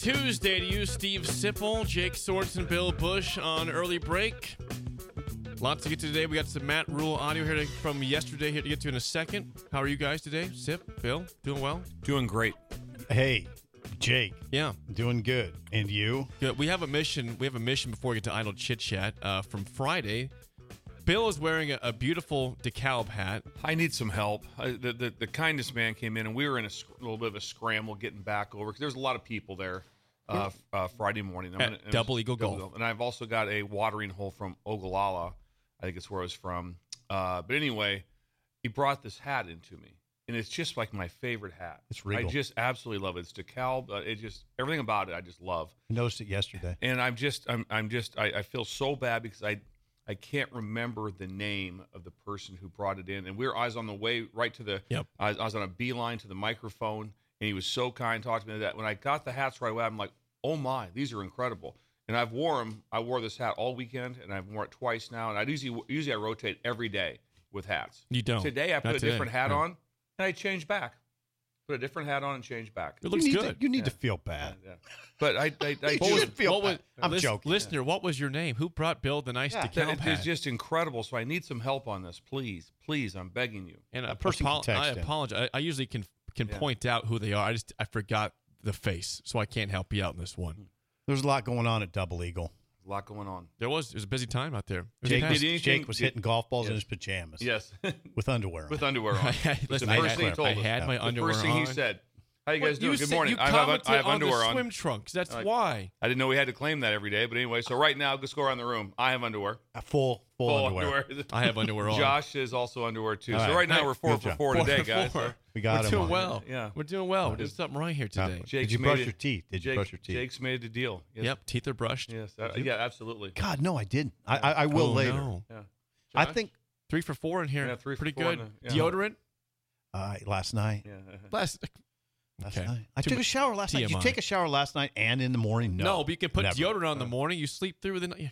Tuesday to you, Steve Sipple, Jake Sorensen, Bill Bush on early break. Lots to get to today. We got some Matt Rhule audio here to, from yesterday here to get to in a second. How are you guys today? Sip, Bill, doing well? Doing great. Hey, Jake, Yeah, doing good. And you? good. We have a mission. We have a mission before we get to idle chit chat uh, from Friday. Bill is wearing a, a beautiful DeKalb hat. I need some help. I, the, the the kindness man came in, and we were in a sc- little bit of a scramble getting back over because there's a lot of people there. Uh, f- uh, Friday morning I'm gonna- Double Eagle Golf. and I've also got a watering hole from Ogallala. I think it's where I was from. Uh, but anyway, he brought this hat into me, and it's just like my favorite hat. It's regal. I just absolutely love it. It's DeKalb. Uh, it just everything about it, I just love. I noticed it yesterday. and I'm just I'm I'm just I, I feel so bad because I I can't remember the name of the person who brought it in, and we were I was on the way right to the Yep. I, was, I was on a beeline to the microphone, and he was so kind, talked to me that when I got the hats right away, I'm like, oh my, these are incredible. And I've worn them. I wore this hat all weekend, and I've worn it twice now. And I usually usually I rotate every day with hats. You don't. Today I Not put a today. different hat No. on, and I changed back. Put a different hat on and changed back. It looks you good. To, you need to feel bad. Yeah. But I, I, I You do- should feel what was, bad. I'm lis- joking. Listener, what was your name? Who brought Bill the nice Yeah. DeKalb That hat? is just incredible. So I need some help on this, please, please. I'm begging you. And A a person apo- text I apologize. I, I usually can can Yeah. point out who they are. I just I forgot the face, so I can't help you out in this one. Hmm. There's a lot going on at Double Eagle. A lot going on. There was it was a busy time out there. Jake, kind was, anything- Jake was did- hitting golf balls in his pajamas. Yes, With underwear on. with underwear on. Listen, That's the I first had- thing he told I us. had my the underwear first thing he said. How you What, guys doing? Good morning. I have, I commented have on underwear the on. swim trunks. That's Like- why. I didn't know we had to claim that every day, but anyway. So right now, let's go around the room. I have underwear. Uh, full, full, Full underwear. I have underwear on. Josh is also underwear too. All so right. right now we're four good for job. four Four today, for guys. four. We got We're him doing on. well. Yeah. we're doing well. We're doing something right here today. Jake's Did you brush it- your teeth? Did you Jake- brush your teeth? Jake's made a deal. Yes. Yep, teeth are brushed. Yes. uh, yeah. Absolutely. God, no, I didn't. I, I, I will Oh, later. no. Yeah. I think Three for four in here. Yeah, three for Pretty good. in the- yeah. Deodorant. uh, last night. Yeah. Last. Last Okay. night. I Too took a shower last night. You take a shower last night and in the morning? No. No, but you can put Never. deodorant on in the morning. You sleep through the night. yeah.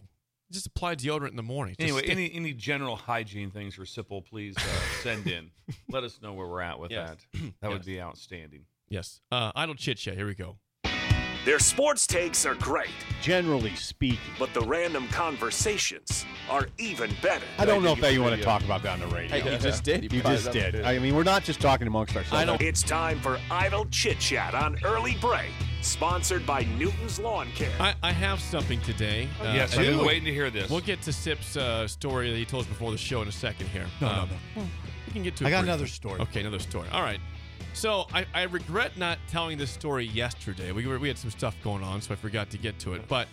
Just apply deodorant in the morning. Just Anyway, stick- any any general hygiene things for Sipple, please uh, send in. Let us know where we're at with Yes. that. That would be outstanding. yes. Uh, idle chit chat. Here we go. Their sports takes are great, generally speaking. but the random conversations are even better. I don't know if that you want to talk about that on the radio. Hey, you just did. You just did. I mean, we're not just talking amongst ourselves. I don't- It's time for Idle Chit Chat on Early Break, sponsored by Newton's Lawn Care. I, I have something today. Uh, yes, I've been we'll- waiting to hear this. We'll get to Sip's uh, story that he told us before the show in a second here. No, no, Um, no. We can get to. I got briefly. another story. Okay, another story. All right. So I, I regret not telling this story yesterday. We were, we had some stuff going on, so I forgot to get to it. But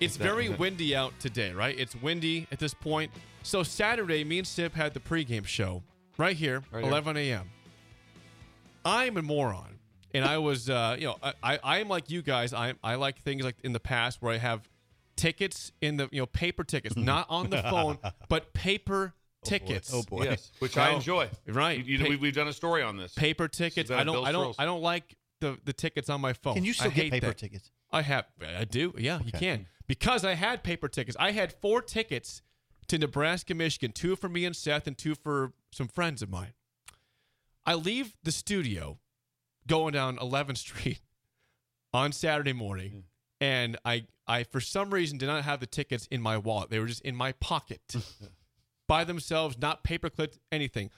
it's very windy out today, right? It's windy at this point. So Saturday, me and Sip had the pregame show right here, Right 11 a.m. I'm a moron, and I was, uh, you know, I, I I'm like you guys. I I like things like in the past where I have tickets in the you know paper tickets, not on the phone, but paper Oh, tickets. Oh boy. yes, which I enjoy. Right. You, you, Pa- we, we've done a story on this. paper tickets. been I a don't. Bill I don't. Stroh's. I don't like the the tickets on my phone. Can you still I get hate paper that. tickets? I have. I do. Yeah, you can because I had paper tickets. I had four tickets to Nebraska, Michigan. Two for me and Seth, and two for some friends of mine. I leave the studio, going down 11th Street on Saturday morning, mm. and I I for some reason did not have the tickets in my wallet. They were just in my pocket by themselves, not paper clipped, anything.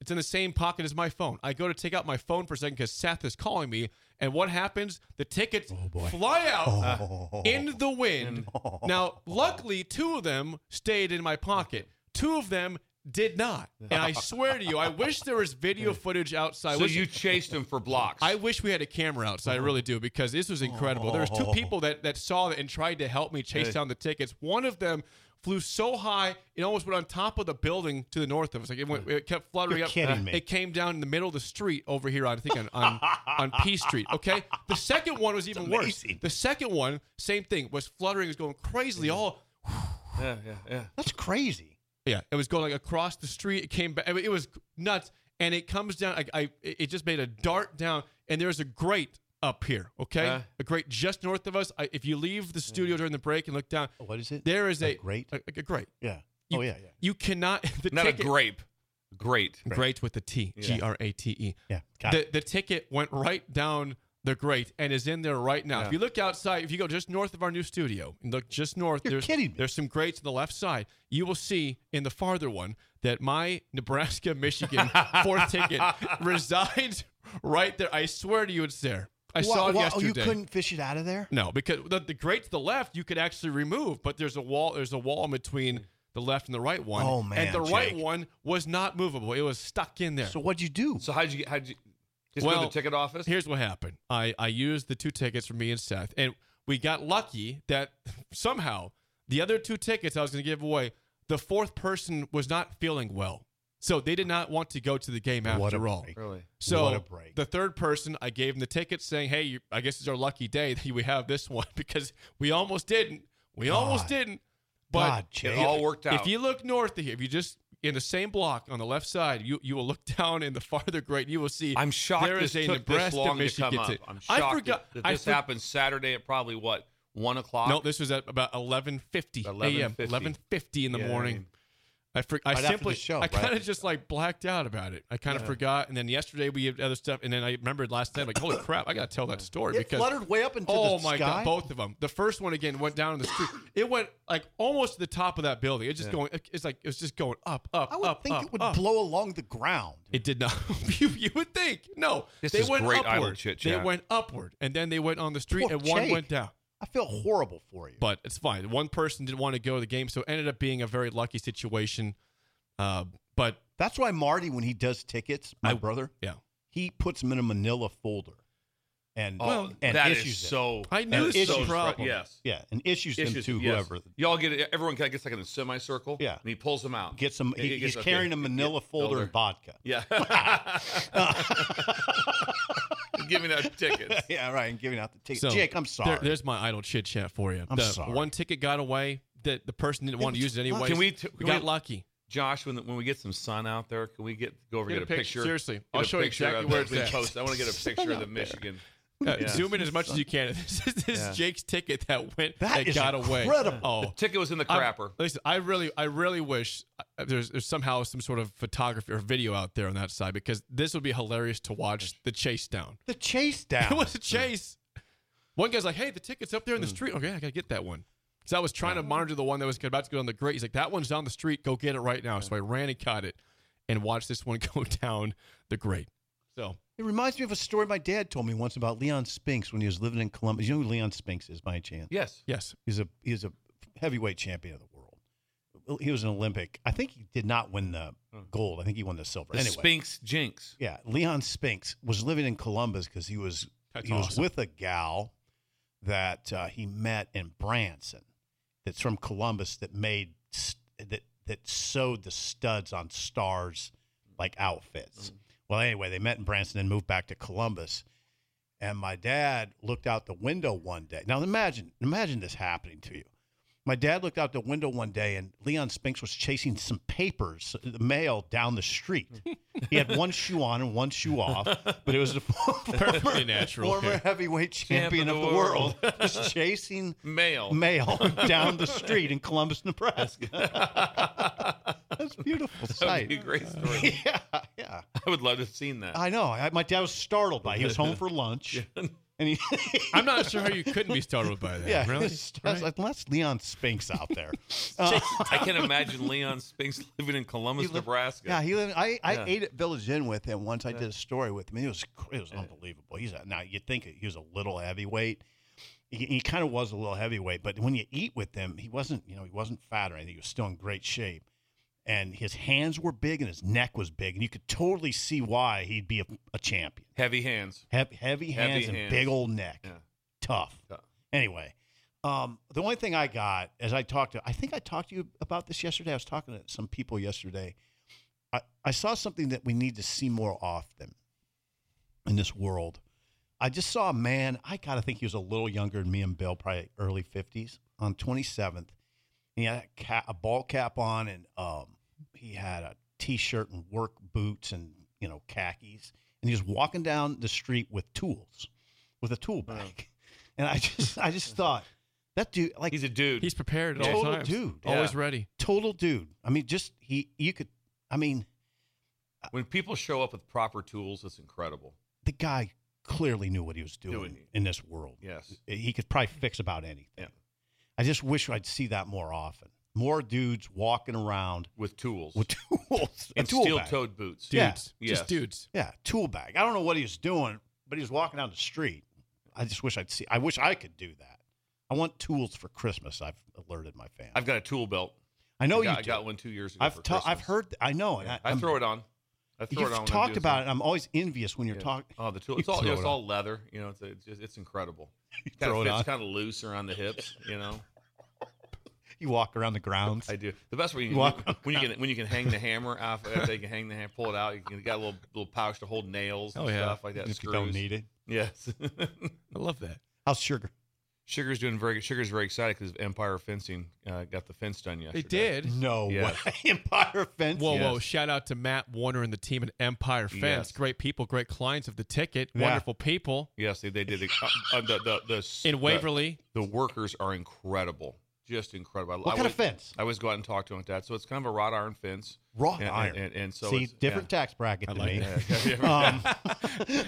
It's in the same pocket as my phone. I go to take out my phone for a second because Seth is calling me, and what happens? The tickets fly out uh, in the wind. Now, luckily, two of them stayed in my pocket. Two of them did not. And I swear to you, I wish there was video footage outside. I So wish- you chased them for blocks. I wish we had a camera outside. I really do because this was incredible. There was two people that that saw it and tried to help me chase down the tickets. One of them flew so high it almost went on top of the building to the north of us. Like it, went, it kept fluttering You're up. kidding me. It came down in the middle of the street over here. I think on on, on P Street. Okay. The second one was even worse. The second one, same thing, was fluttering, was going crazily. All yeah, yeah, yeah. That's crazy. yeah, it was going like across the street. It came back. It was nuts, and it comes down. I, I it just made a dart down, and there's a grate up here. Okay, Uh. a grate just north of us. I, if you leave the studio during the break and look down, What is it? there is A a, grate? a, a grate. Yeah. You, oh yeah, yeah. You cannot the Not ticket, a grape. Great. Grate with the T, G R A T E. Yeah. Got The it. the ticket went right down the grate and is in there right now. If you look outside, if you go just north of our new studio and look just north, You're there's kidding me. there's some grates on the left side. You will see in the farther one that my Nebraska Michigan fourth ticket resides right there. I swear to you, it's there. I saw it wha- yesterday. Oh, you couldn't fish it out of there? No, because the, the grate to the left you could actually remove, but there's a wall. There's a wall in between the left and the right one. Oh, man, And the right one was not movable. It was stuck in there. So what'd you do? So how'd you get? How'd you just go Well, to the ticket office? Here's what happened. I, I used the two tickets for me and Seth, and we got lucky that somehow the other two tickets I was going to give away, the fourth person was not feeling well. So they did not want to go to the game What a after all. break. really? So What a break. the third person, I gave him the ticket saying, hey, I guess it's our lucky day that we have this one because we almost didn't. We almost didn't. But God, It all worked out. if you look north of here, if you just in the same block on the left side, you you will look down in the farther grade. You will see. I'm shocked there this is a took Nebraska this long to Michigan come up. ti- I'm I shocked forgot. that, that I this for- happened Saturday at probably what one o'clock. No, this was at about 11:50 a.m. 11:50. 11:50 in the Yeah, I morning. Mean- I, for, I Right simply, the show, I right kind of the just like blacked out about it. I kind of forgot, and then yesterday we had other stuff, and then I remembered last night, like, holy crap, I got to tell that story It because fluttered way up into oh the my sky. god, both of them. The first one again went down in the street. It went like almost to the top of that building. It's just going. It's like it was just going up, up, I would up, think up, it would up. blow along the ground. It did not. you, you would think no. This they is went great idle upward. chit They went upward, and then they went on the street, Poor and one went down. I feel horrible for you. But it's fine. One person didn't want to go to the game, so it ended up being a very lucky situation. Uh, but That's why Marty, when he does tickets, my I- brother, yeah, he puts them in a Manila folder, and Oh, and that is issues them. so. I knew that this is was so a problem. Yes. yeah, and issues, them Issues- to yes. whoever Y'all get it. Everyone kind of gets like in a semicircle. Yeah. And he pulls them out. gets them. He- He, he he's gets- okay. carrying a Manila Yeah, folder folder. and vodka. Yeah. Give me that tickets. yeah, right, and giving out the tickets. so Jake, I'm sorry. there- there's my idle chit chat for you. I'm the sorry. One ticket got away. That the person didn't want to use it anyway. Can we t- we can got we- lucky. Josh, when the, when we get some sun out there, can we get go over Get and a get a picture. picture? Seriously. Get I'll show you exactly where the- it's at. post. I want to get a picture of the Michigan. Uh, Yeah. Zoom in as much as you can. This is this Yeah. is Jake's ticket that went That that, is got away. incredible. Oh, Ticket was in the I- crapper. listen, I really, I really wish uh, there's, there's somehow some sort of photography or video out there on that side because this would be hilarious to watch the chase down. the chase down. It was a chase. One guy's like, "Hey, the ticket's up there in the street." Okay, I gotta get that one. So I was trying to monitor the one that was about to go on the grate. He's like, "That one's down the street. Go get it right now." So I ran and caught it, and watched this one go down the grate. So It reminds me of a story my dad told me once about Leon Spinks when he was living in Columbus. You know who Leon Spinks is by chance? Yes. yes, He's a he's a heavyweight champion of the world. He was an Olympic. I think he did not win the gold. I think he won the silver. The anyway, Spinks Jinx. yeah, Leon Spinks was living in Columbus because he was That's he was with a gal that uh, he met in Branson, that's from Columbus that made st- that that sewed the studs on stars like outfits. Well, anyway, they met in Branson and moved back to Columbus. And my dad looked out the window one day. Now imagine, imagine this happening to you. My dad looked out the window one day, and Leon Spinks was chasing some papers, the mail down the street. He had one shoe on and one shoe off, but it was a former, Perfectly natural. former heavyweight champion of the world, just chasing Mail. mail down the street in Columbus, Nebraska. That's a beautiful That sight. be a great story. Yeah, yeah. I would love to have seen that. I know. I, my dad was startled by. It. He was home for lunch, And he, I'm not sure how you couldn't be startled by that. yeah, really. it's- that's- Right? unless Leon Spinks out there. Uh, I can imagine Leon Spinks living in Columbus, He lived- Nebraska. Yeah, he lived, I, I Yeah. ate at Village Inn with him once. I did a story with him. It was it was unbelievable. He's a, now you would think he was a little heavyweight. He, he kind of was a little heavyweight, but when you eat with him, he wasn't. You know, he wasn't fat or anything. He was still in great shape, and his hands were big and his neck was big, and you could totally see why he'd be a, a champion. Heavy hands. Heavy, heavy hands Heavy and hands. big old neck. Yeah. Tough. Tough. Anyway, um, the only thing I got as I talked to, I think I talked to you about this yesterday. I was talking to some people yesterday. I, I saw something that we need to see more often in this world. I just saw a man, I got to think he was a little younger than me and Bill, probably early 50s, on 27th. He had a, cap, a ball cap on and um, he had a t shirt and work boots and, you know, khakis. And he was walking down the street with tools, with a tool bag. And I just, I just thought, that dude, like, He's a dude. He's prepared at all Total times. dude. Always Yeah. ready. total dude. I mean, just he, you could, I mean, uh, when people show up with proper tools, it's incredible. the guy clearly knew what he was doing, Doing. in this world. Yes. He could probably fix about anything. Yeah. I just wish I'd see that more often. More dudes walking around With tools. with tools, a and tool steel bag. toed boots. Dudes. Yeah. Yes. Just dudes. Yeah, tool bag. I don't know what he was doing, but he was walking down the street. I just wish I'd see. I wish I could do that. I want tools for Christmas. I've alerted my family. I've got a tool belt. I know I got, you. I got one two years ago. I've for ta- I've Christmas. heard. I know. Yeah. I, I throw it on. I throw You've it on. when I'm talked about something. it. I'm always envious when you're Yeah. talking. Oh, the tool. You It's all, it's it all leather. You know, it's it's, just, it's incredible. Kind of fits kind of loose around the hips. You know, You walk around the grounds. I do. The best way you You can, walk when you can when you can hang the hammer off. After you can hang the hammer, pull it out. You can you got a little little pouch to hold nails and Oh, yeah. stuff like that. if you screws. don't need it. Yes. I love that. How's sugar? Sugar's doing very good. Sugar's very excited because Empire Fencing uh, got the fence done yesterday. They did. No Yes. way. Empire Fence. Whoa, whoa! Shout out to Matt Warner and the team at Empire Fence. Yes. Great people, great clients of the ticket. Yeah. Wonderful people Yes, they, they did. it. Uh, uh, the, the, the, s- in the- Waverly. The, workers are incredible. Just incredible. I- What I kind of fence? I always go out and talk to with that. So it's kind of a wrought iron fence. Wrought and, iron. And, and, and so See, different tax bracket I like me. Yeah, yeah, yeah.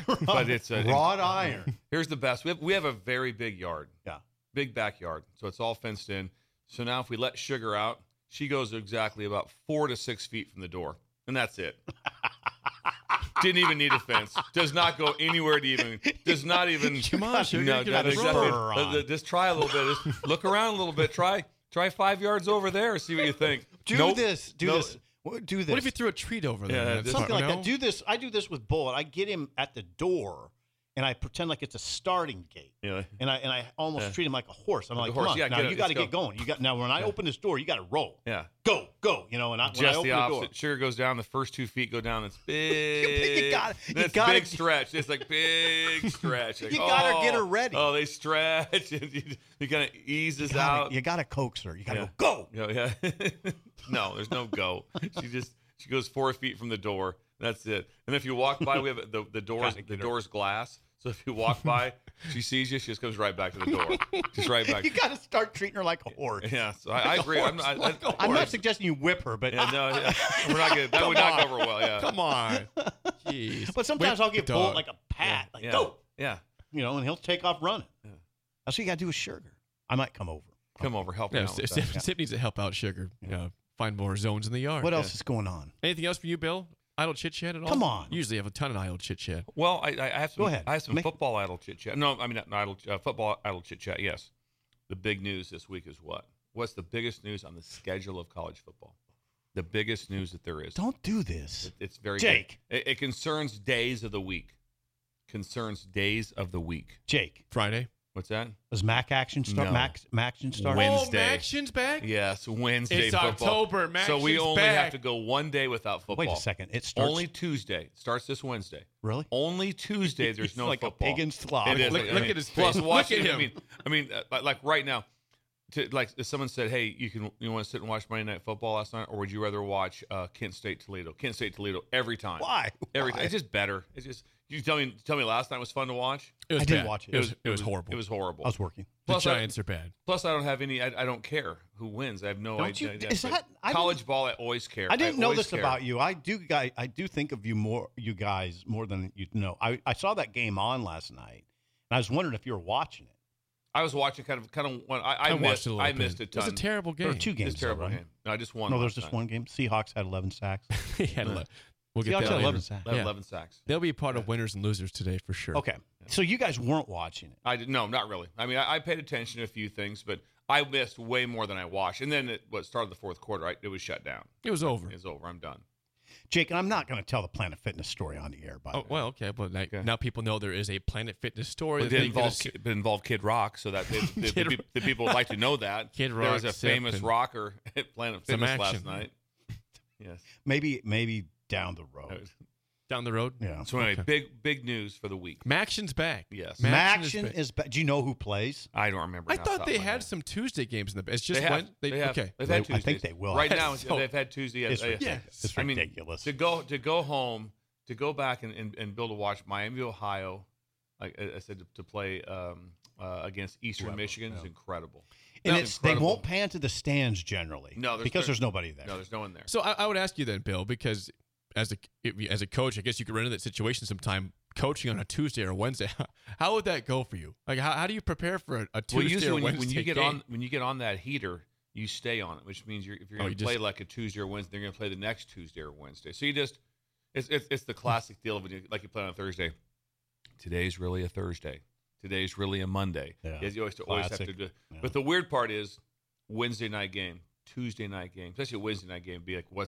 Um, But it's a- wrought iron. Here's the best. We have, we have a very big yard. Yeah. Big backyard. So it's all fenced in. So now if we let Sugar out, she goes exactly about four to six feet from the door. And that's it. Didn't even need a fence. Does not go anywhere to even. Does not even. Come on, Sugar, No, get no, exactly. On. Just try a little bit. Just look around a little bit. Try try five yards over there. See what you think. Do Nope. this. Do No. this. Do this. What if you threw a treat over there? Yeah, Something smart, like no? that. Do this. I do this with Bullet. I get him at the door, and I pretend like it's a starting gate. Yeah. And I and I almost Yeah. treat him like a horse. I'm Like like, horse. come on, Yeah, now you got to Let's get going. You got now when I open this door, you got to roll. Yeah. Go, go. You know, and I, when I Just open the the opposite. door, Sugar goes down. The first two feet go down. It's big. gotta- you That's gotta- big stretch. It's like big stretch. Like, You gotta get her oh, ready. Oh, they stretch. you kind of eases you gotta, out. you got to coax her. You got to Yeah. go. Yeah, yeah. no, there's no go. She just she goes four feet from the door. That's it. And if you walk by, we have the the doors. The door's glass. So if you walk by, she sees you. She just comes right back to the door. Just right back. You got to start treating her like a horse. Yeah, so I, I agree. I'm, not- I, I, I'm not suggesting you whip her, but Yeah, no, yeah. we're not good. That would not go over well. Yeah. Come on. Jeez. but sometimes Whip I'll give the like a pat, like yeah. go, Yeah. you know, and he'll take off running. Yeah. That's what you got to do with Sugar. I might come over. Come over, help Yeah, me out. Sip. Sip needs to help out Sugar. You know, find more zones in the yard. What else is going on? Anything else for you, Bill? Idle chit chat at all? Come on. Usually have a ton of idle chit chat. Well, I, I have some. Go ahead. I have some Make- football idle chit chat. No, I mean not idle uh, football idle chit chat. Yes, the big news this week is what? What's the biggest news on the schedule of college football? The biggest news that there is. Don't do this. It- it's very Jake. It, it concerns days of the week. Concerns days of the week. Jake, Friday. What's that? does Mac action start? No. Mac, Mac action start? Wednesday. Oh, MACtion's back? Yes, Wednesday It's football. October. so we MACtion's only have to go one day without football. Wait a second. It starts Only Tuesday. It starts this Wednesday. really. Only Tuesday. There's He's no like football. a pig in slop. It is. Look- I look mean, at his plus face. watching- Look at I him. mean, I mean, uh, like, like right now, to, like if someone said, "Hey, you can you want to sit and watch Monday Night Football last night, or would you rather watch uh, Kent State Toledo? Kent State Toledo every time. Why? Every Why? time. It's just better. It's just you tell me tell me last night was fun to watch. It was I didn't bad. watch it. It was, it was horrible. It was horrible. I was working. the Plus, I- Giants are bad. Plus, I don't have any. I, I don't care who wins. I have no Don't you- idea. is but that- I college ball? I always care. I didn't know this care. about you. I do, guy. I do think of you more, you guys, more than you know. I, I saw that game on last night, And I was wondering if you were watching it. I was watching kind of kind of one. I, I, I watched missed. a little I missed a It was a terrible There game. were two It's games. a though, terrible right? game. No, I just won. No, there's last just night. one game. Seahawks had 11 sacks. He had ele- we'll get Seahawks that had later. 11 sacks. Had Yeah. 11 sacks. They'll be part of winners and losers today for sure. Okay. So you guys weren't watching it. I did no, not really. I mean, I, I paid attention to a few things, but I missed way more than I watched. And then it what started the fourth quarter. I, it was shut down. It was over. It was over. I'm done. Jake, and I'm not going to tell the Planet Fitness story on the air, by Oh way. well, okay, but like, Okay. now people know there is a Planet Fitness story. It that did they can involve just- it involved Kid Rock, so that the, the, the, Kid peop- the people would like to know that Kid there was a Sip, famous and- rocker at Planet Some Fitness last action. night. Yes. Maybe maybe down the road. down the road. Yeah. So anyway, Okay. big big news for the week. MACtion's back. Yes. MACtion MACtion back. is back. Do you know who plays? I don't remember. I off the thought top they my had head. some Tuesday games in the. It's just they have, when they, they have, okay. They've They- had I Tuesdays. think they will. Right now, So- they've had Tuesday. It's uh, ridiculous. It's I mean, ridiculous. to go to go home to go back and, and, and build a watch Miami, Ohio. Like I I said, to, to play um, uh, against Eastern Whoever, Michigan is incredible. and That's it's they incredible. won't pan to the stands generally. No, there's because no- there's nobody there. No, there's no one there. So I, I would ask you then, Bill, because as a as a coach, I guess you could run into that situation sometime. Coaching on a Tuesday or Wednesday, how would that go for you? Like, how, how do you prepare for a, a Tuesday well, usually or when you, Wednesday when you get game? on when you get on that heater, you stay on it, which means you're, if you're Oh, going you to play just- like a Tuesday or Wednesday, they're going to play the next Tuesday or Wednesday. So you just it's it's, it's the classic deal of when you, like you play on a Thursday. Today's really a Thursday. Today's really a Monday. Yeah. You always, always have to do. Yeah. But the weird part is Wednesday night game, Tuesday night game, especially a Wednesday night game. Be like, what?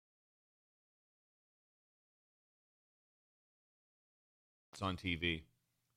It's on TV.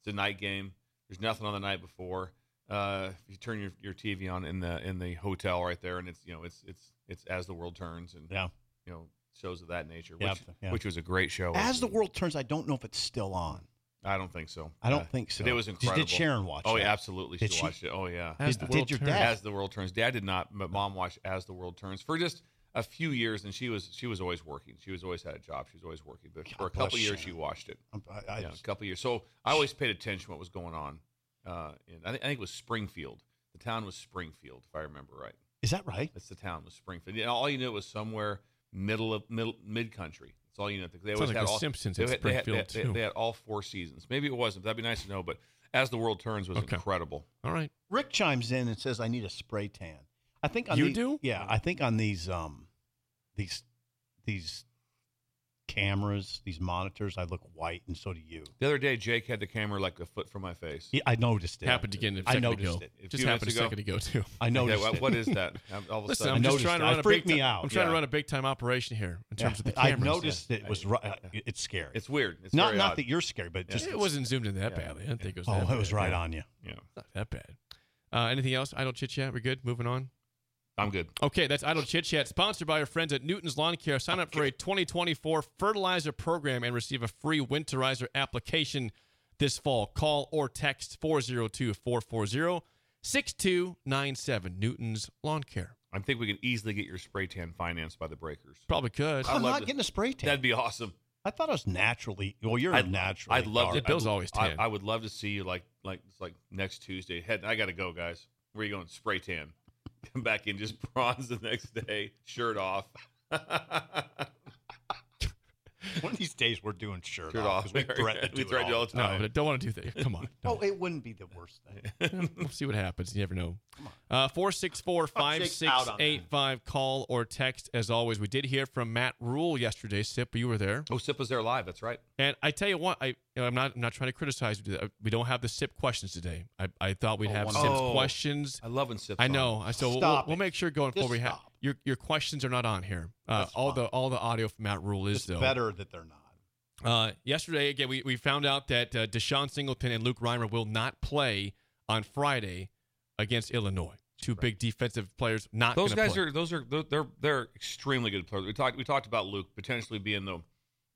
It's a night game. There's nothing on the night before. Uh, if you turn your, your TV on in the in the hotel right there, and it's you know it's it's it's as the world turns and Yeah. you know shows of that nature, Yeah, which yeah. which was a great show. As the world turns, I don't know if it's still on. I don't think so. I don't Uh, think so. It was Did- incredible. Did Sharon watch? It? Oh yeah, absolutely. Did she, she? watched it. Oh yeah. As Did, the did world your turns. dad? As the world turns. Dad did not, but mom watched As the World Turns for just a few years, and she was she was always working. She was always had a job. She was always working. But for a couple years, she watched it. I, I yeah, just- a couple years. So I always paid attention to what was going on. Uh, in, I, think, I think it was Springfield. The town was Springfield, if I remember right. is that right? That's the town was Springfield. Yeah, all you knew was somewhere middle of middle mid country. That's all you knew. They always like had The all, Simpsons they at had, they, had, they, Springfield, had, too. they had all four seasons. Maybe it wasn't. That'd be nice to know. But as the world turns was Okay. incredible. All right. Rick chimes in and says, "I need a spray tan." I think on You these- do? Yeah, I think on these um these these cameras, these monitors, I look white, and so do you. The other day, Jake had the camera like a foot from my face. Yeah, I noticed it. Happened again a I second noticed ago. it. A Just happened a ago. second ago too. I Okay, noticed what- it. what is that? I'm- All of a Listen, sudden, I'm just trying to it. run It a freaked big me ti- out. I'm trying to run a big time operation here in terms of the cameras. I cameras. noticed it was right. uh, It's scary. it's weird. It's not very not odd. that you're scary, but Yeah. just It wasn't zoomed in that Yeah. badly. I didn't think it was. oh, it was right on you. Yeah, Not that bad. Uh, anything else? Idle chit chat. We're good. Moving on. I'm good. Okay, that's Idle Chit Chat, sponsored by our friends at Newton's Lawn Care. Sign up for a 2024 fertilizer program and receive a free winterizer application this fall. Call or text 402 440 6297. Newton's Lawn Care. I think we can easily get your spray tan financed by the breakers. Probably could. I'd I'm not to- getting a spray tan. That'd be awesome. I thought I was naturally. Well, you're I'd, naturally. I'd love to. Yeah, Bill's I'd- always I, tan. I would love to see you like like it's like next Tuesday. Head. I got to go, guys. Where are you going? Spray tan. Come back in just bronze the next day, shirt off. One of these days we're doing shirt, Shirt off. off. 'cause We threaten to We do threaten it all all the the No, but I don't want to do that. Come on. Oh, it wouldn't be the worst thing. we'll see what happens. You never know. Uh, 464 out on that. 5685. Call or text as always. We did hear from Matt Rhule yesterday. Sip, you were there. oh, Sip was there live. That's right. And I tell you what, I you know, I'm not I'm not trying to criticize you. We don't have the SIP questions today. I, I thought we'd have SIP wonderful. questions. I love when Sip's I know. I So we'll, we'll make sure going Just forward we have stop. Your your questions are not on here. Uh, all fine. the all the audio from Matt Rhule is It's though. better that they're not. Uh, yesterday, again, we, we found out that uh, Deshon Singleton and Luke Reimer will not play on Friday against Illinois. Two big defensive players not Those guys play. are those are they're- they're they're extremely good players. We talked we talked about Luke potentially being the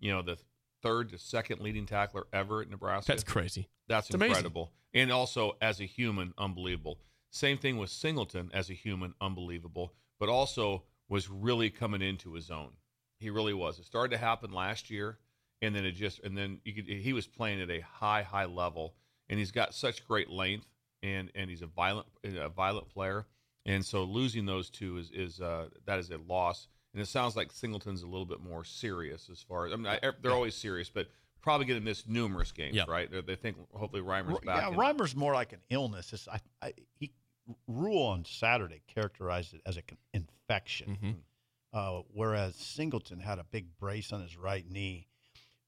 you know the third to second leading tackler ever at Nebraska. That's crazy. That's It's amazing. incredible. And also as a human, unbelievable. Same thing with Singleton as a human, unbelievable, but also was really coming into his own. He really was. It started to happen last year, and then it just and then you could, he was playing at a high, high level, and he's got such great length, and and he's a violent, a violent player, and so losing those two is is uh, that is a loss. And it sounds like Singleton's a little bit more serious as far as I mean I, they're always serious, but probably going to miss numerous games, Yeah. right? They- They think hopefully Reimer's back. Yeah, Reimer's more like an illness. It's, I, I, he Rhule on Saturday characterized it as an infection, Mhm. uh, whereas Singleton had a big brace on his right knee.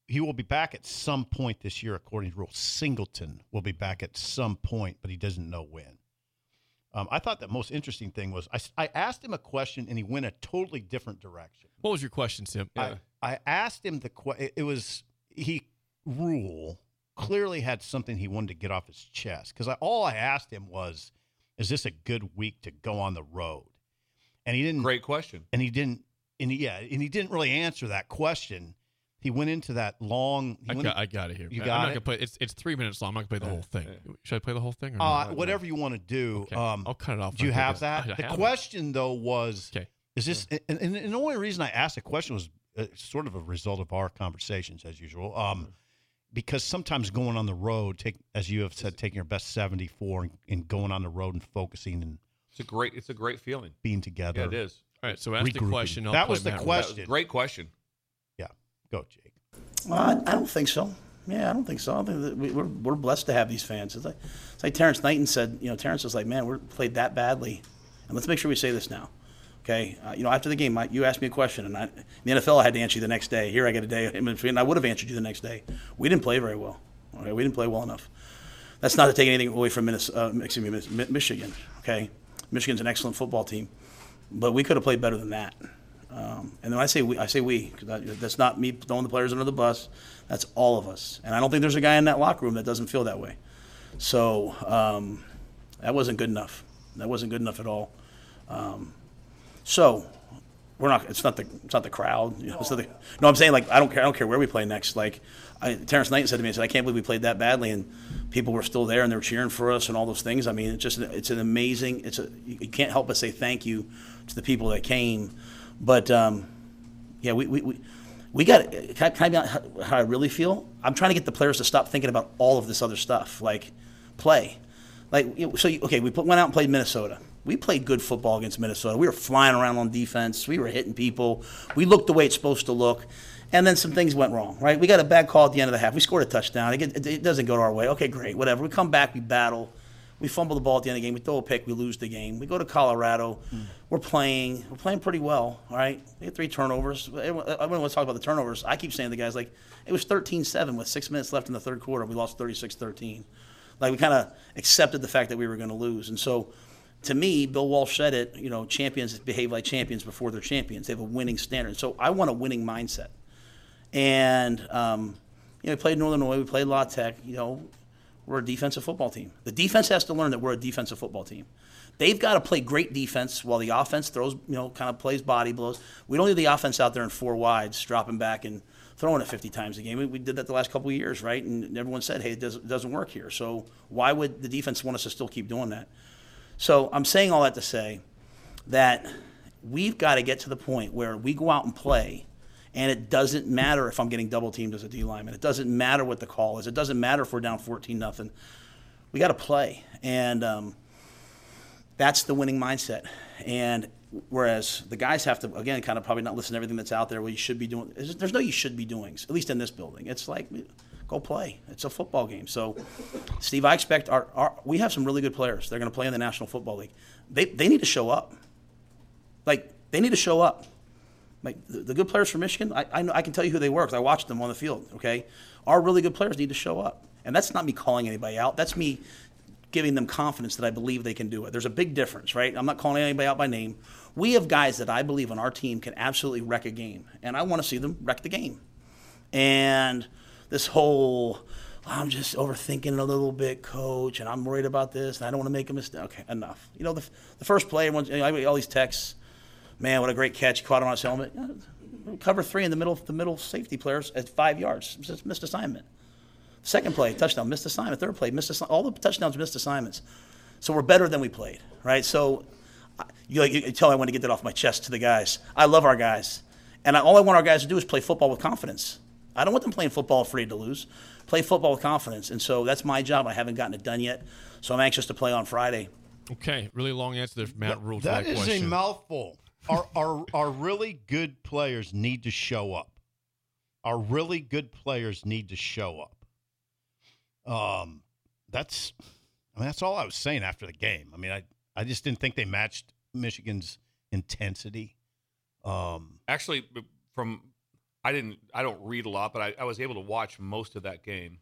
He will be back at some point this year, according to Rhule. Singleton will be back at some point, but he doesn't know when. Um, I thought the most interesting thing was I, I asked him a question and he went a totally different direction. What was your question, Sim? Yeah. I, I asked him the question. It was he Rhule clearly had something he wanted to get off his chest because I, all I asked him was, "Is this a good week to go on the road?" And he didn't. Great question. And he didn't. And he, yeah, and he didn't really answer that question. He went into that long. He I went, got, I got it here. You I'm got not it? gonna play. It's it's three minutes long. I'm not gonna play the whole thing. Should I play the whole thing? Or uh, not? whatever you want to do. Okay. Um, I'll cut it off. do you have that? I the have it. question though was, Okay. is this? And, and, and the only reason I asked the question was uh, sort of a result of our conversations as usual. Um, because sometimes going on the road, take as you have said, taking your best seventy four and, and going on the road and focusing and It's a great. It's a great feeling. being together. Yeah, it is. All right. So ask the question. I'll That was the Matt. That was Question. great question. Yeah, go Jake. Well, I, I don't think so. Yeah, I don't think so. I think that we, we're, we're blessed to have these fans. It's like, it's like Terrance Knighton said. You know, Terrance was like, "Man, we're played that badly," and let's make sure we say this now. Okay, uh, you know, after the game, I, you asked me a question, and I, the NFL, I had to answer you the next day. Here, I get a day in between, and I would have answered you the next day. We didn't play very well. Okay, we didn't play well enough. That's not to take anything away from Minnesota, uh, excuse me, Michigan. Okay, Michigan's an excellent football team, but we could have played better than that. Um, and when I say we, I say we, because that's not me throwing the players under the bus. That's all of us. And I don't think there's a guy in that locker room that doesn't feel that way. So um, that wasn't good enough. That wasn't good enough at all. Um, so we're not. It's not the. It's not the crowd. You know, it's not the, no, I'm saying like I don't care. I don't care where we play next. Like I, Terrance Knight said to me, he said, "I can't believe we played that badly," and people were still there and they were cheering for us and all those things. I mean, it's just it's an amazing. It's a you can't help but say thank you to the people that came, but um, yeah, we we. we we got. Can I, can I how, how I really feel? I'm trying to get the players to stop thinking about all of this other stuff, like play. Like so, you, okay, we put, went out and played Minnesota. We played good football against Minnesota. We were flying around on defense. We were hitting people. We looked the way it's supposed to look, and then some things went wrong. Right? We got a bad call at the end of the half. We scored a touchdown. It, get- it, doesn't go our way. Okay, great, whatever. We come back. We battle. We fumble the ball at the end of the game. We throw a pick. We lose the game. We go to Colorado. Hmm. We're playing. We're playing pretty well. All right. We had three turnovers. I don't want to talk about the turnovers. I keep saying to the guys like it was 13-7 with six minutes left in the third quarter. We lost 36-13. Like we kind of accepted the fact that we were going to lose, and so. To me, Bill Walsh said it. You know, champions behave like champions before they're champions. They have a winning standard. So I want a winning mindset. And um, you know, we played Northern Illinois, we played La Tech. You know, we're a defensive football team. The defense has to learn that we're a defensive football team. They've got to play great defense while the offense throws, you know, kind of plays body blows. We don't need the offense out there in four wides, dropping back and throwing it 50 times a game. We, we did that the last couple of years, right? And everyone said, hey, it, does, it doesn't work here. So why would the defense want us to still keep doing that? So I'm saying all that to say that we've got to get to the point where we go out and play, and it doesn't matter if I'm getting double teamed as a D lineman. It doesn't matter what the call is. It doesn't matter if we're down 14 nothing. We got to play, and um, that's the winning mindset. And whereas the guys have to again kind of probably not listen to everything that's out there. What you should be doing. There's no you should be doing. At least in this building, it's like go play. It's a football game. So, Steve, I expect our, our we have some really good players. They're going to play in the National Football League. They they need to show up. Like they need to show up. Like the, the good players from Michigan, I, I know I can tell you who they were because I watched them on the field. Okay, our really good players need to show up, and that's not me calling anybody out. That's me giving them confidence that I believe they can do it. There's a big difference, right? I'm not calling anybody out by name. We have guys that I believe on our team can absolutely wreck a game, and I want to see them wreck the game. And this whole I'm just overthinking a little bit, coach, and I'm worried about this, and I don't want to make a mistake. Okay, enough. You know, the, the first play, everyone's, you know, I get all these texts. Man, what a great catch! Caught him on his helmet. Cover three in the middle. The middle safety players at five yards. Just missed assignment. Second play, touchdown, missed assignment. Third play, missed assignment. All the touchdowns, missed assignments. So we're better than we played, right? So you, you tell I want to get that off my chest to the guys. I love our guys, and I, all I want our guys to do is play football with confidence. I don't want them playing football afraid to lose. Play football with confidence, and so that's my job. I haven't gotten it done yet, so I'm anxious to play on Friday. Okay, really long answer there Matt Rhule That that is question. a mouthful. Our, our, our really good players need to show up. Our really good players need to show up. Um, that's, I mean, that's all I was saying after the game. I mean, I, I just didn't think they matched Michigan's intensity. Um, Actually, from I didn't I don't read a lot, but I, I was able to watch most of that game,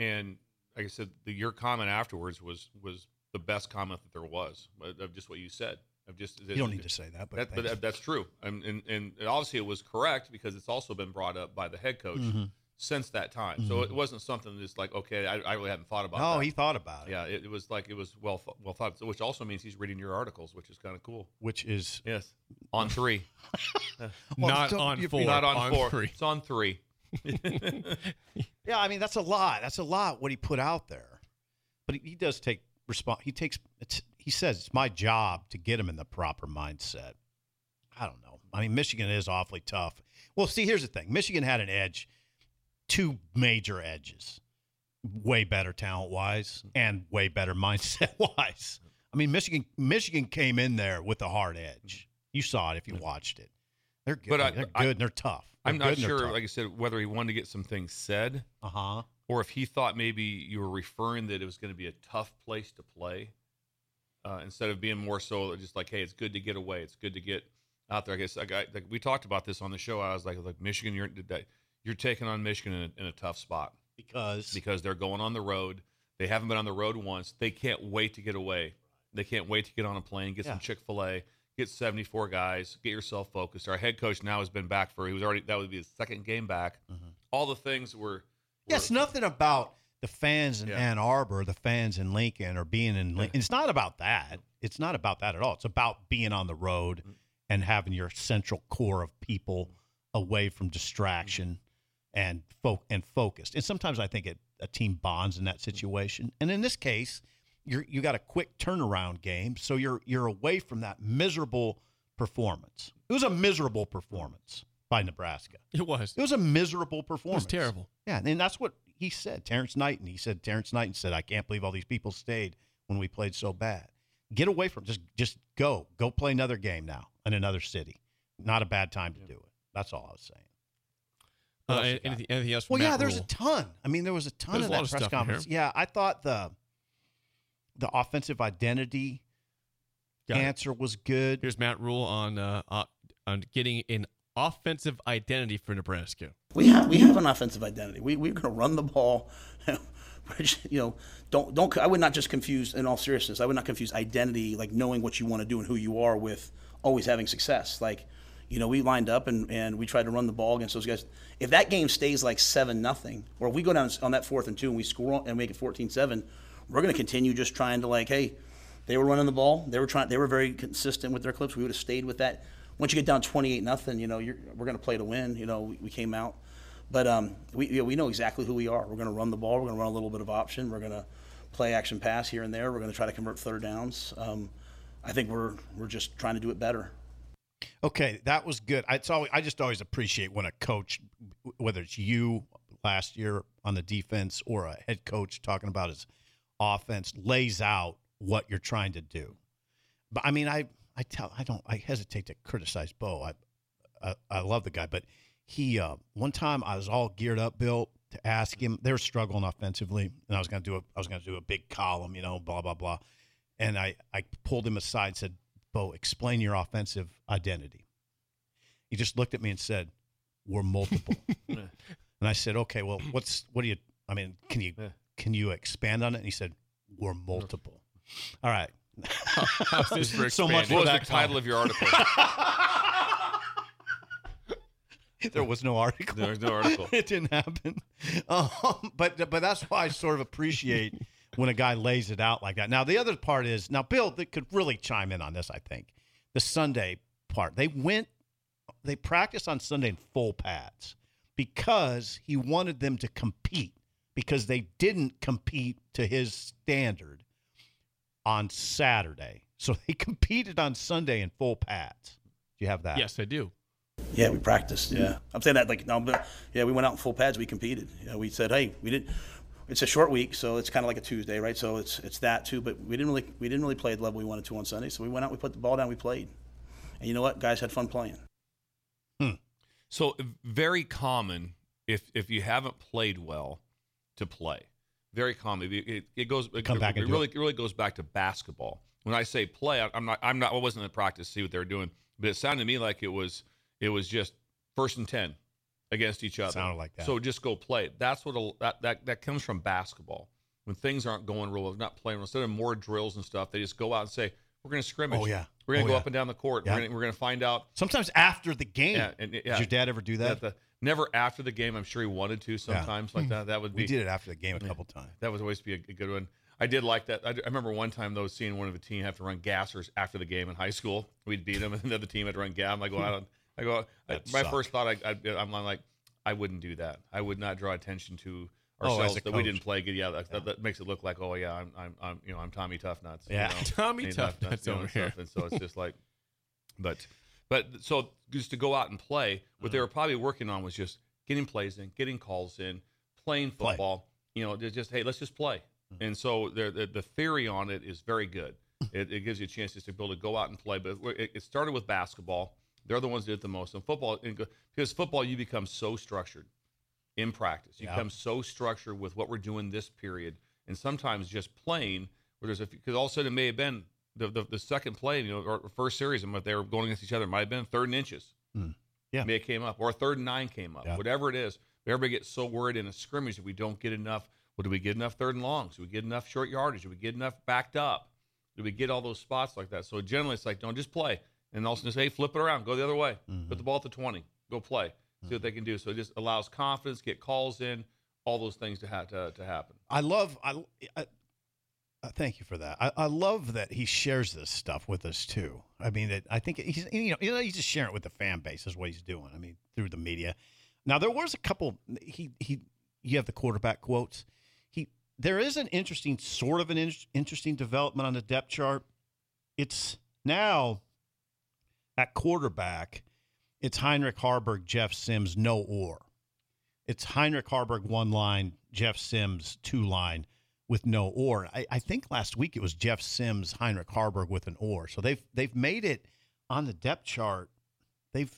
and like I said, the, your comment afterwards was was the best comment that there was uh, of just what you said. Of just you don't need to say that, but, that, but that, that's true, and, and and obviously it was correct because it's also been brought up by the head coach Mhm. Since that time. So it mm-hmm. wasn't something that's like okay, I, I really hadn't thought about. oh, that. he thought about it, yeah, it, it was like it was well well thought, which also means he's reading your articles, which is kind of cool. which is Yes, on three, Not don't- on you're- four. not on, four. three. It's on three. Yeah, I mean that's a lot. That's a lot what he put out there. But he, he does take response. He takes. It's, he says it's my job to get him in the proper mindset. I don't know. I mean, Michigan is awfully tough. Well, see, here's the thing. Michigan had an edge, two major edges, way better talent wise and way better mindset wise. I mean, Michigan Michigan came in there with a hard edge. You saw it if you watched it. They're good. But I- they're good I- and they're tough. I'm They're not and they're sure, like I said, whether he wanted to get some things said uh huh. or if he thought maybe you were referring that it was going to be a tough place to play uh, instead of being more so just like, hey, it's good to get away. It's good to get out there. I guess I, like we talked about this on the show. I was like, like Michigan, you're that you're taking on Michigan in a, in a tough spot Because because they're going on the road. They haven't been on the road once. They can't wait to get away. They can't wait to get on a plane, get some Chick Fil A, get 74 guys, get yourself focused. Our head coach now has been back for he was already that would be his second game back. All the things were. Yeah, it's nothing about the fans in Yeah. Ann Arbor, the fans in Lincoln, or being in Lincoln. It's not about that. It's not about that at all. It's about being on the road Mm-hmm. and having your central core of people away from distraction and fo- and focused. And sometimes I think it, a team bonds in that situation. And in this case, you're you got a quick turnaround game, so you're you're away from that miserable performance. It was a miserable performance by Nebraska. It was. It was a miserable performance. It performance. was terrible. Yeah, and that's what he said. Terrance Knighton. He said Terrance Knighton said, "I can't believe all these people stayed when we played so bad. Get away from just just go go play another game now in another city. Not a bad time to do it. That's all I was saying. What Uh, else you got? anything, anything else? From Well, yeah, there's Rhule? a ton. I mean, there was a ton There's of a lot that of press stuff conference. Yeah, I thought the the offensive identity Got it. answer was good. Here's Matt Rhule on uh, uh, on getting an offensive identity for Nebraska. We have we have an offensive identity. We we're going to run the ball. Which, you know, don't don't. I would not just confuse. In all seriousness, I would not confuse identity, like knowing what you want to do and who you are, with always having success. Like, you know, we lined up and, and we tried to run the ball against those guys. If that game stays like seven nothing, or if we go down on that fourth and two and we score and make it 14-7, we're going to continue just trying to like, hey, they were running the ball. They were trying. They were very consistent with their clips. We would have stayed with that. Once you get down twenty eight nothing, you know, we're going to play to win. You know, we, we came out, but um, we you know, we know exactly who we are. We're going to run the ball. We're going to run a little bit of option. We're going to play action pass here and there. We're going to try to convert third downs. Um, I think we're we're just trying to do it better. Okay, that was good. I, it's always, I just always appreciate when a coach, whether it's you last year on the defense or a head coach talking about his offense, lays out what you're trying to do. But I mean, I I tell I don't I hesitate to criticize Bo. I I, I love the guy, but he uh, one time I was all geared up, Bill, to ask him. They were struggling offensively, and I was to do a I was to do a big column, you know, blah blah blah. And I I pulled him aside, and said, Bo, explain your offensive identity. He just looked at me and said, "We're multiple." and I said, "Okay, well, what's what do you? I mean, can you can you expand on it?" And he said, "We're multiple." All right. How's this so much What for was that the title of your article? there was no article. There was no article. it didn't happen. Um, but but that's why I sort of appreciate when a guy lays it out like that. Now the other part is now Bill that could really chime in on this. I think the Sunday part. They went, they practiced on Sunday in full pads because he wanted them to compete because they didn't compete to his standard on Saturday. So they competed on Sunday in full pads. Do you have that? Yes, I do. Yeah, we practiced. Yeah, I'm saying that like no, but yeah, we went out in full pads. We competed. You know, we said, hey, we didn't. It's a short week, so it's kind of like a Tuesday, right? So it's it's that too. But we didn't really we didn't really play the level we wanted to on Sunday. So we went out, we put the ball down, we played, and you know what? Guys had fun playing. Hmm. So very common if if you haven't played well to play. Very common. It, it, it goes it, Come back it and really it really goes back to basketball. When I say play, I- I'm not I'm not I wasn't in the practice to see what they were doing, but it sounded to me like it was it was just first and 10 against each other. Sounded like that. So just go play. That's what a, that that that comes from basketball. When things aren't going real, well, not playing instead of more drills and stuff, they just go out and say, "We're going to scrimmage. Oh, yeah. we're going Oh, to go yeah. up and down the court. Yeah. We're going we're to find out Sometimes after the game. yeah, and, yeah. Did your dad ever do that? At the- never after the game. I'm sure he wanted to sometimes like that. That would be we did it after the game a couple times. that would always be a, a good one. I did like that. I, I remember one time though seeing one of the team have to run gassers after the game in high school. We'd beat them, and the other team had to run gas. I'm like, well, I don't. I go. I, my first thought, I, I, I'm like, I wouldn't do that. I would not draw attention to Oh, ourselves a that we didn't play good. Yeah, that, that, that makes it look like, oh yeah, I'm, I'm, I'm you know, I'm Tommy Tough Nuts. you Yeah. know, Tommy and Tough that- Nuts you know, over and stuff. And so it's just like, but, but so just to go out and play, what they mm. were probably working on was just getting plays in, getting calls in, playing Play. football. You know, just, just hey, let's just play. Mm. And so the, the the theory on it is very good. It, it gives you a chance just to be able to go out and play. But it, it started with basketball. They're the ones that did it the most. And football, because football, you become so structured in practice. You Yeah. become so structured with what we're doing this period, and sometimes just playing. Where there's a because all of a sudden it may have been the the, the second play, you know, or first series, and what they were going against each other it might have been third and inches. Hmm. Yeah. May it came up, or third and nine came up. Yeah. Whatever it is, everybody gets so worried in a scrimmage that we don't get enough. Well, do we get enough third and longs? Do we get enough short yardage? Do we get enough backed up? Do we get all those spots like that? So generally, it's like don't just play, and also just hey, flip it around, go the other way, Mm-hmm. put the ball at the twenty, go play, see what they can do. So it just allows confidence, get calls in, all those things to ha- to, to happen. I love. I, I uh, thank you for that. I, I love that he shares this stuff with us too. I mean, that I think he's you know, you know he's just sharing it with the fan base is what he's doing. I mean, through the media. Now there was a couple. He he. You have the quarterback quotes. He there is an interesting sort of an in, interesting development on the depth chart. It's now at quarterback. It's Heinrich Haarberg, Jeff Sims, no or. It's Heinrich Haarberg one line, Jeff Sims two line with no or. I, I think last week it was Jeff Sims, Heinrich Haarberg with an or. So they've they've made it on the depth chart. They've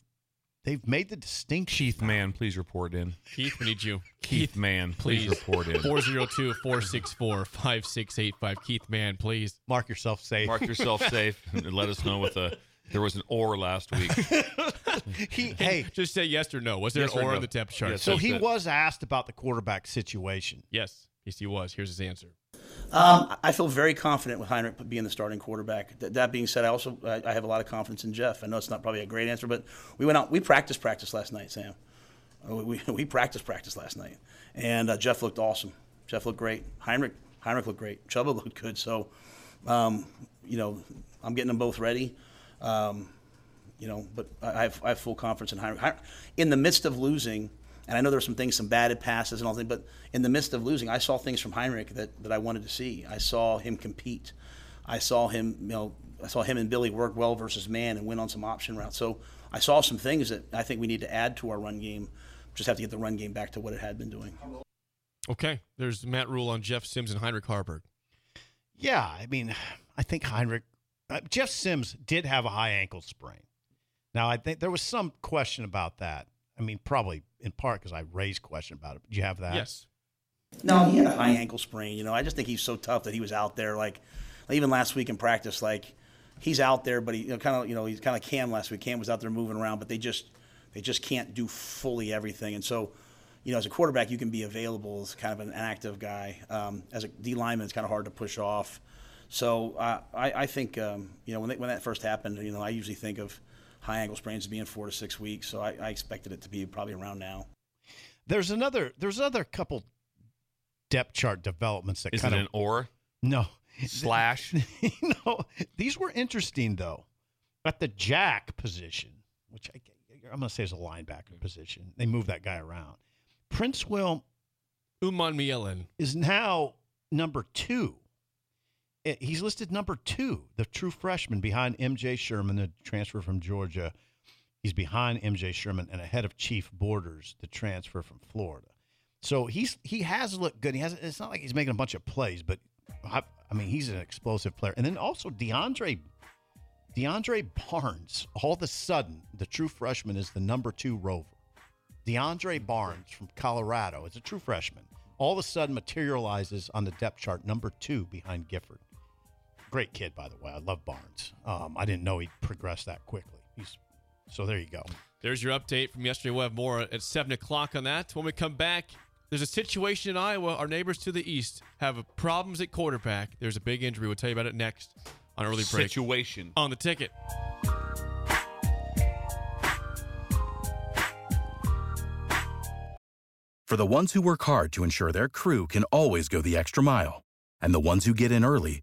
they've made the distinction. Keith Mann, please report in. Keith, we need you. Keith Mann, please, please. report in. 402 464 5685. Keith Man, please. Mark yourself safe. Mark yourself safe and let us know with a. There was an or last week. he hey. Just say yes or no. Was there Yes an or or no. on the depth chart? Yes, So he it. was asked about the quarterback situation. Yes. Yes, he was. Here's his answer. Um, I feel very confident with Heinrich being the starting quarterback. That, that being said, I also I, I have a lot of confidence in Jeff. I know it's not probably a great answer, but we went out. We practiced practice last night, Sam. Uh, We, we, we practiced practice last night, and uh, Jeff looked awesome. Jeff looked great. Heinrich Heinrich looked great. Chubba looked good. So, um, you know, I'm getting them both ready. Um, you know, but I I have, I have full confidence in Heinrich. In the midst of losing, and I know there were some things, some batted passes and all that, but in the midst of losing, I saw things from Heinrich that, that I wanted to see. I saw him compete. I saw him, you know, I saw him and Billy work well versus man and win on some option routes. So I saw some things that I think we need to add to our run game. Just have to get the run game back to what it had been doing. Okay. There's Matt Rhule on Jeff Sims and Heinrich Haarberg. Yeah, I mean, I think Heinrich, uh, Jeff Sims did have a high ankle sprain. Now, I think there was some question about that. I mean, probably in part because I raised question about it. Did you have that? Yes. No, he had a high ankle sprain. You know, I just think he's so tough that he was out there. Like, even last week in practice, like he's out there, but he you know, kind of, you know, he's kind of Cam last week. Cam was out there moving around, but they just, they just can't do fully everything. And so, you know, as a quarterback, you can be available as kind of an active guy. Um, as a D lineman, it's kind of hard to push off. So uh, I, I think, um, you know, when, they, when that first happened, you know, I usually think of high ankle sprains being four to six weeks. So I, I expected it to be probably around now. There's another. There's other couple depth chart developments that Is it kind an or no slash? no. These were interesting though. At the jack position, which I, I'm going to say is a linebacker position, they move that guy around. Prince Will Uman Mielen. is now number two Eh, he's listed number two, the true freshman behind MJ Sherman, the transfer from Georgia. He's behind MJ Sherman and ahead of Chief Borders, the transfer from Florida. So he's he has looked good. He has. It's not like he's making a bunch of plays, but I, I mean he's an explosive player. And then also DeAndre DeAndre Barnes. All of a sudden, the true freshman is the number two rover. DeAndre Barnes from Colorado is a true freshman. All of a sudden materializes on the depth chart, number two behind Gifford. Great kid, by the way. I love Barnes. Um, I didn't know he'd progress that quickly. He's so there you go. There's your update from yesterday. We'll have more at 7 o'clock on that. When we come back, there's a situation in Iowa. Our neighbors to the east have problems at quarterback. There's a big injury. We'll tell you about it next on early break. Situation. On the ticket. For the ones who work hard to ensure their crew can always go the extra mile, and the ones who get in early